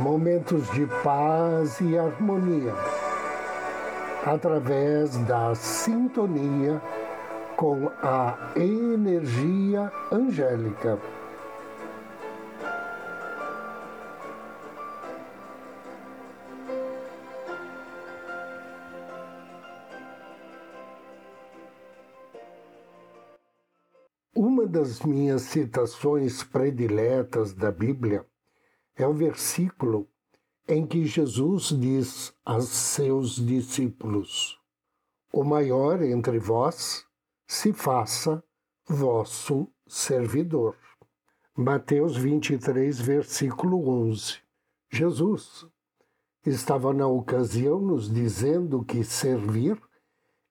momentos de paz e harmonia, através da sintonia com a energia angélica. Uma das minhas citações prediletas da Bíblia é o versículo em que Jesus diz a seus discípulos: O maior entre vós se faça vosso servidor. Mateus 23, versículo 11. Jesus estava na ocasião nos dizendo que servir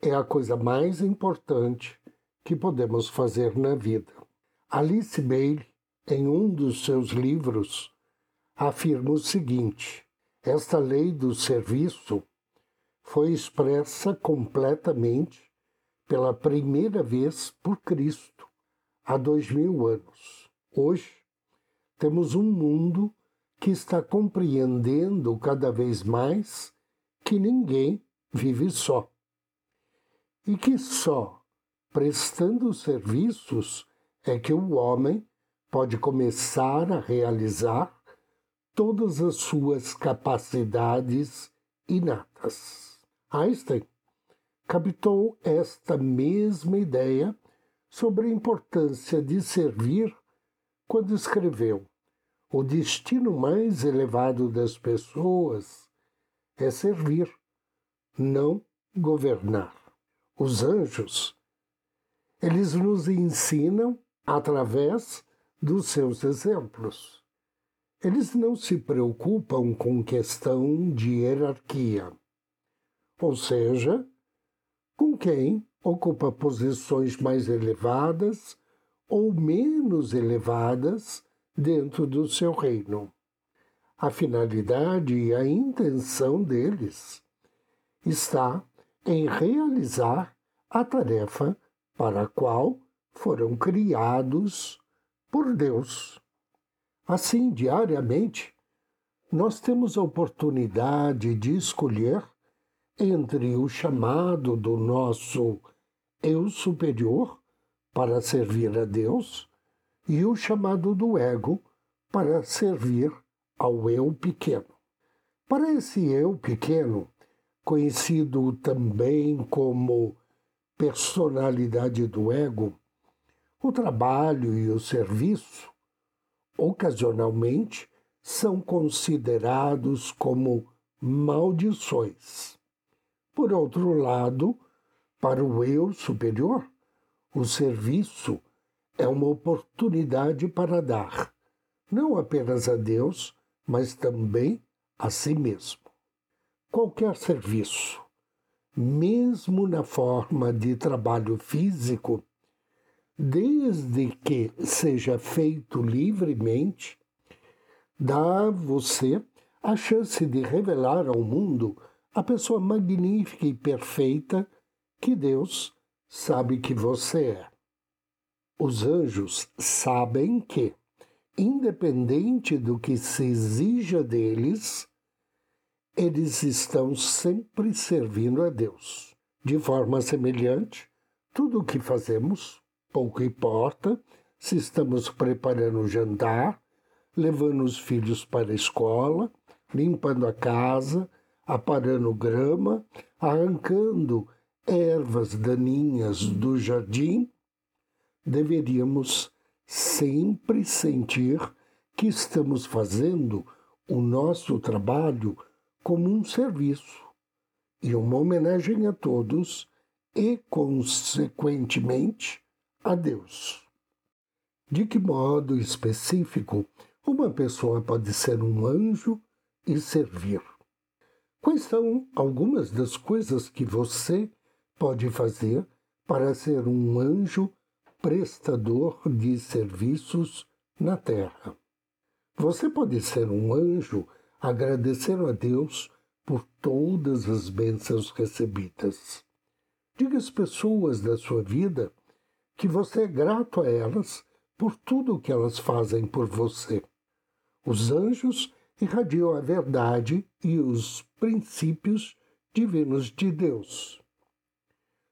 é a coisa mais importante que podemos fazer na vida. Alice Bailey, em um dos seus livros, afirma o seguinte: esta lei do serviço foi expressa completamente pela primeira vez por Cristo há dois mil anos. Hoje, temos um mundo que está compreendendo cada vez mais que ninguém vive só e que só prestando serviços é que o homem pode começar a realizar todas as suas capacidades inatas. Einstein captou esta mesma ideia sobre a importância de servir quando escreveu: O destino mais elevado das pessoas é servir, não governar. Os anjos, eles nos ensinam através dos seus exemplos. Eles não se preocupam com questão de hierarquia, ou seja, com quem ocupa posições mais elevadas ou menos elevadas dentro do seu reino. A finalidade e a intenção deles está em realizar a tarefa para a qual foram criados por Deus. Assim, diariamente, nós temos a oportunidade de escolher entre o chamado do nosso eu superior para servir a Deus e o chamado do ego para servir ao eu pequeno. Para esse eu pequeno, conhecido também como personalidade do ego, o trabalho e o serviço ocasionalmente são considerados como maldições. Por outro lado, para o eu superior, o serviço é uma oportunidade para dar, não apenas a Deus, mas também a si mesmo. Qualquer serviço, mesmo na forma de trabalho físico, desde que seja feito livremente, dá a você a chance de revelar ao mundo a pessoa magnífica e perfeita que Deus sabe que você é. Os anjos sabem que, independente do que se exija deles, eles estão sempre servindo a Deus. De forma semelhante, tudo o que fazemos pouco importa se estamos preparando o jantar, levando os filhos para a escola, limpando a casa, aparando grama, arrancando ervas daninhas do jardim, deveríamos sempre sentir que estamos fazendo o nosso trabalho como um serviço e uma homenagem a todos e, consequentemente, a Deus. De que modo específico uma pessoa pode ser um anjo e servir? Quais são algumas das coisas que você pode fazer para ser um anjo prestador de serviços na terra? Você pode ser um anjo agradecendo a Deus por todas as bênçãos recebidas. Diga às pessoas da sua vida que você é grato a elas por tudo o que elas fazem por você. Os anjos irradiam a verdade e os princípios divinos de Deus.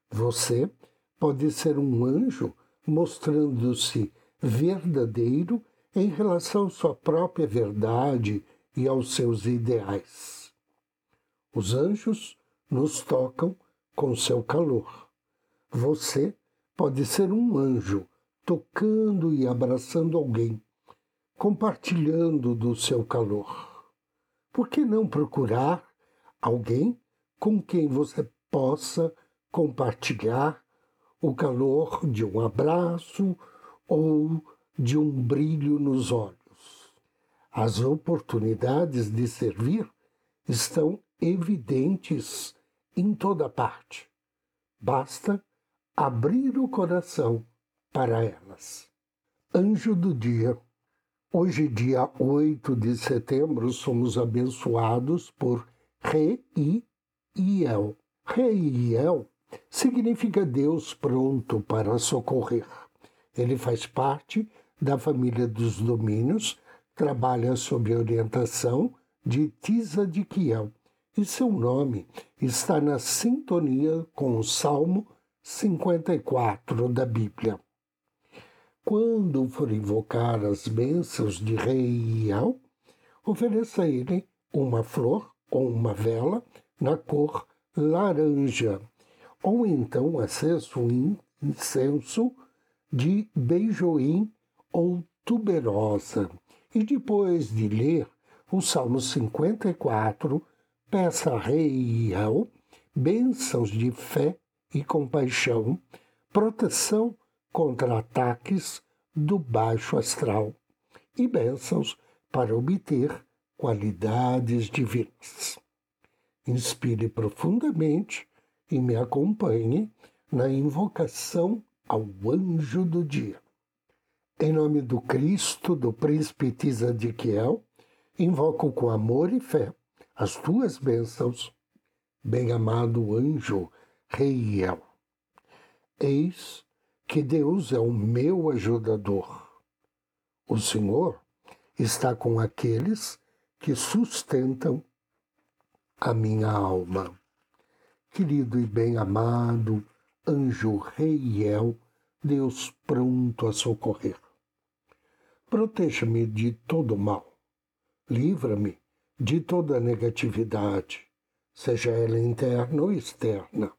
Você pode ser um anjo mostrando-se verdadeiro em relação à sua própria verdade e aos seus ideais. Os anjos nos tocam com seu calor. Você pode ser um anjo tocando e abraçando alguém, compartilhando do seu calor. Por que não procurar alguém com quem você possa compartilhar o calor de um abraço ou de um brilho nos olhos? As oportunidades de servir estão evidentes em toda parte. Basta abrir o coração para elas. Anjo do dia. Hoje, dia 8 de setembro, somos abençoados por Reiel. Reiel significa Deus pronto para socorrer. Ele faz parte da família dos domínios, trabalha sob a orientação de Tisa de Kiel, e seu nome está na sintonia com o Salmo 54 da Bíblia. Quando for invocar as bênçãos de Rei a ele uma flor ou uma vela na cor laranja, ou então acesso um incenso de beijoim ou tuberosa. E depois de ler o Salmo 54, peça a Rei Ial bênçãos de fé e compaixão, proteção contra ataques do baixo astral e bênçãos para obter qualidades divinas. Inspire profundamente e me acompanhe na invocação ao anjo do dia. Em nome do Cristo, do príncipe Tisadiquiel, invoco com amor e fé as tuas bênçãos, bem-amado anjo Reiel. Eis que Deus é o meu ajudador. O Senhor está com aqueles que sustentam a minha alma. Querido e bem-amado anjo Reiel, Deus pronto a socorrer. Proteja-me de todo mal. Livra-me de toda negatividade, seja ela interna ou externa.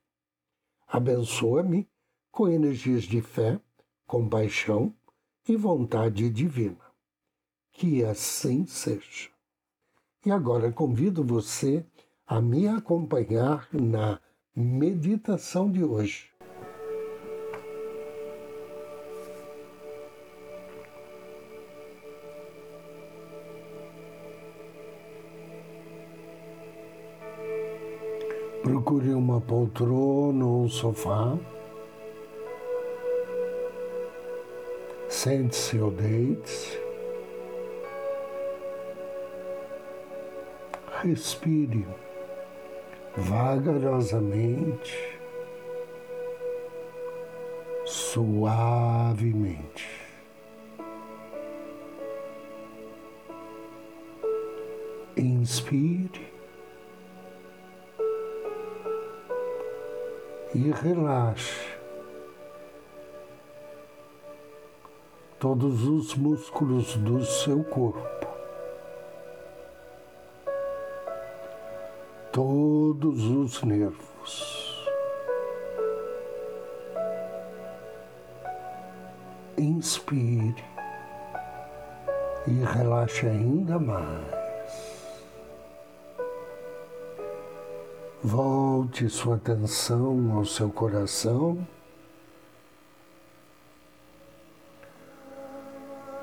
Abençoa-me com energias de fé, compaixão e vontade divina. Que assim seja. E agora convido você a me acompanhar na meditação de hoje. Procure uma poltrona ou um sofá Sente-se ou deite-se. Respire vagarosamente, suavemente. Inspire e relaxe. todos os músculos do seu corpo, todos os nervos. Inspire e relaxe ainda mais. Volte sua atenção ao seu coração.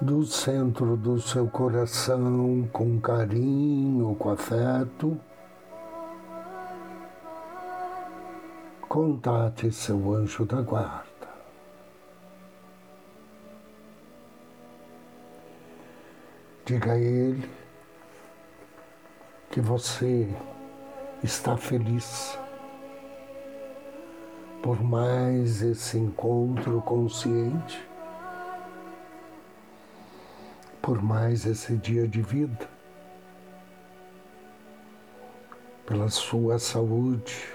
do centro do seu coração com carinho, com afeto. contate seu anjo da guarda. Diga a ele que você está feliz por mais esse encontro consciente, por mais esse dia de vida, pela sua saúde,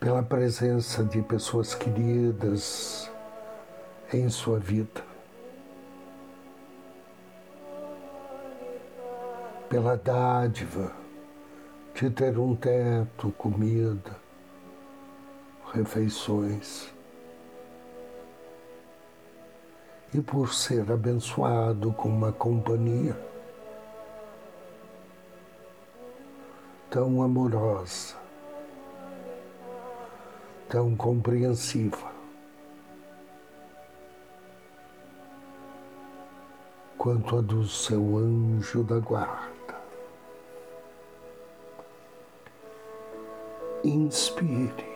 pela presença de pessoas queridas em sua vida. Pela dádiva de ter um teto, comida, refeições. E por ser abençoado com uma companhia tão amorosa, tão compreensiva. Quanto a do seu anjo da guarda. Inspire.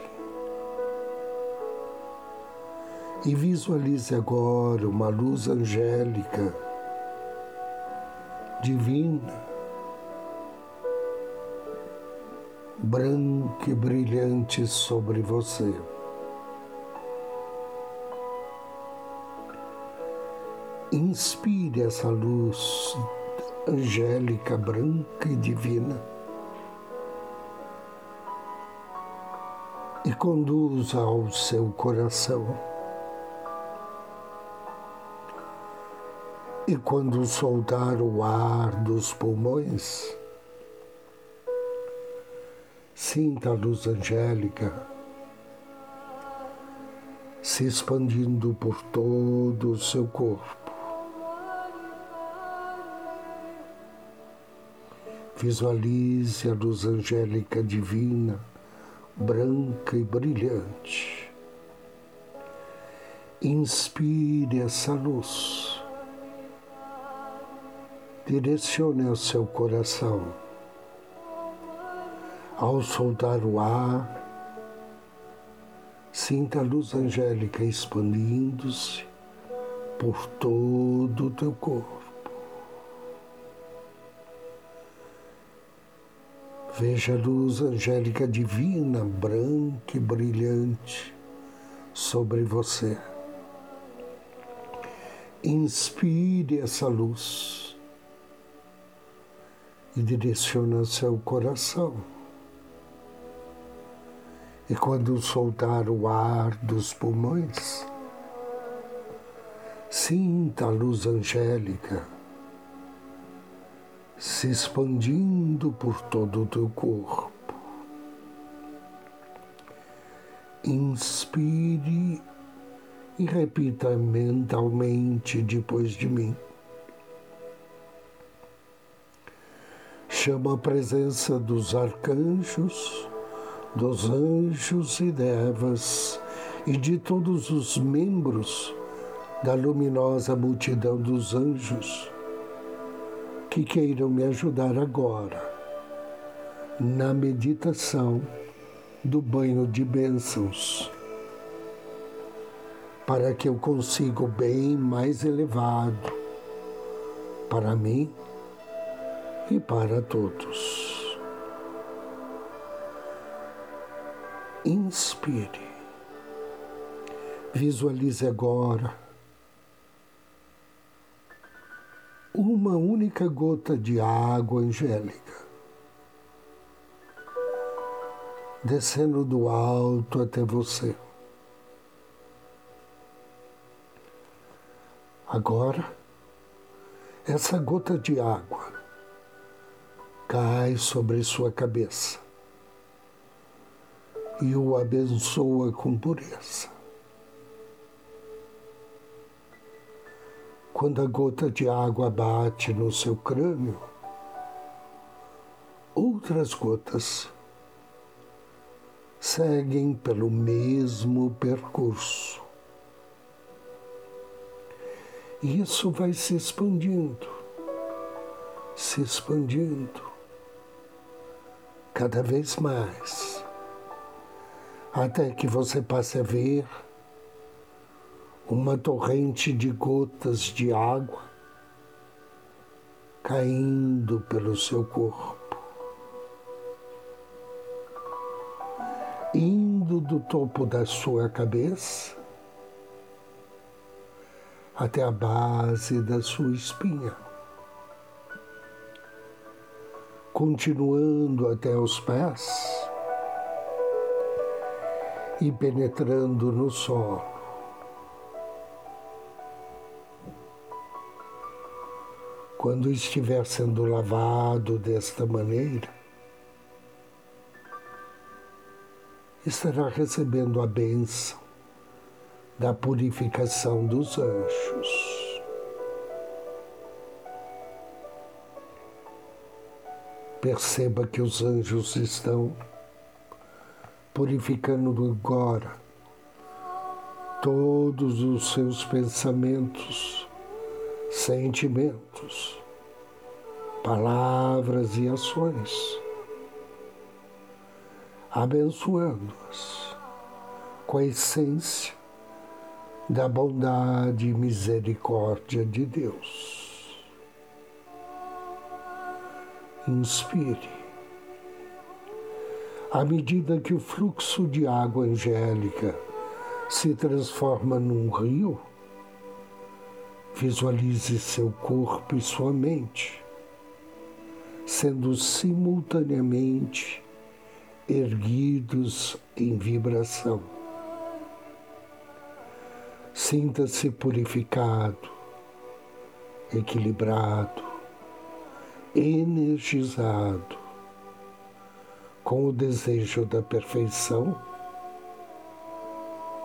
E visualize agora uma luz angélica, divina, branca e brilhante sobre você. Inspire essa luz angélica, branca e divina e conduza ao seu coração. E quando soltar o ar dos pulmões, sinta a luz angélica se expandindo por todo o seu corpo. Visualize a luz angélica divina branca e brilhante. Inspire essa luz. Direcione ao seu coração. Ao soltar o ar, sinta a luz angélica expandindo-se por todo o teu corpo. Veja a luz angélica divina, branca e brilhante sobre você. Inspire essa luz e direcione seu coração. E quando soltar o ar dos pulmões, sinta a luz angélica se expandindo por todo o teu corpo. Inspire e repita mentalmente depois de mim. Chama a presença dos arcanjos, dos anjos e devas e de todos os membros da luminosa multidão dos anjos que queiram me ajudar agora na meditação do banho de bênçãos, para que eu consiga o bem mais elevado para mim e para todos. Inspire. Visualize agora única gota de água angélica, descendo do alto até você. Agora, essa gota de água cai sobre sua cabeça e o abençoa com pureza. Quando a gota de água bate no seu crânio, outras gotas seguem pelo mesmo percurso. E isso vai se expandindo, se expandindo cada vez mais, até que você passe a ver uma torrente de gotas de água caindo pelo seu corpo, indo do topo da sua cabeça até a base da sua espinha, continuando até os pés e penetrando no solo. Quando estiver sendo lavado desta maneira, estará recebendo a bênção da purificação dos anjos. Perceba que os anjos estão purificando agora todos os seus pensamentos, sentimentos, palavras e ações, abençoando-as com a essência da bondade e misericórdia de Deus. Inspire. À medida que o fluxo de água angélica se transforma num rio, visualize seu corpo e sua mente sendo simultaneamente erguidos em vibração Sinta-se purificado, equilibrado, energizado, com o desejo da perfeição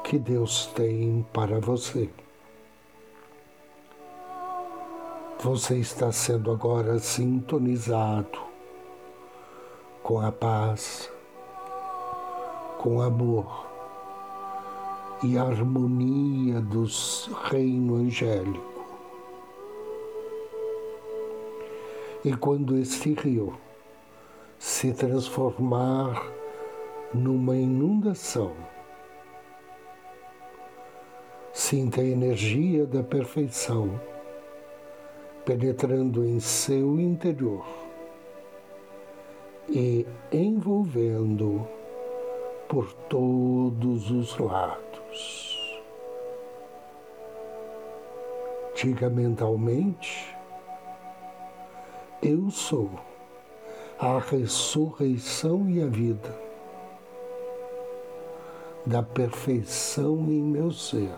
que Deus tem para você. Você está sendo agora sintonizado com a paz, com amor e harmonia do reino angélico. E quando este rio se transformar numa inundação, sinta a energia da perfeição penetrando em seu interior e envolvendo por todos os lados. Diga mentalmente: Eu sou a ressurreição e a vida da perfeição em meu ser.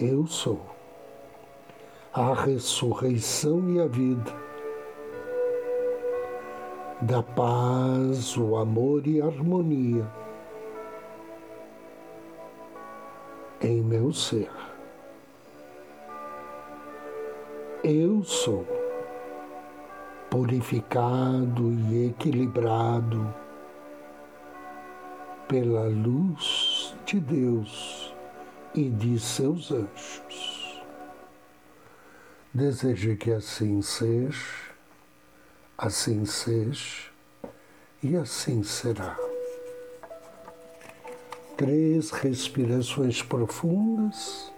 Eu sou a ressurreição e a vida da paz, o amor e a harmonia em meu ser. Eu sou purificado e equilibrado pela luz de Deus e de seus anjos. Desejo que assim seja, assim seja e assim será três respirações profundas,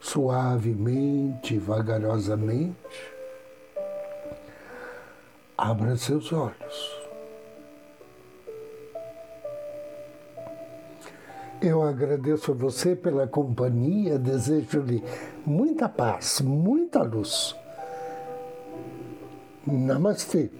suavemente, vagarosamente. Abra seus olhos. Eu agradeço a você pela companhia, desejo-lhe muita paz, muita luz. Namastê.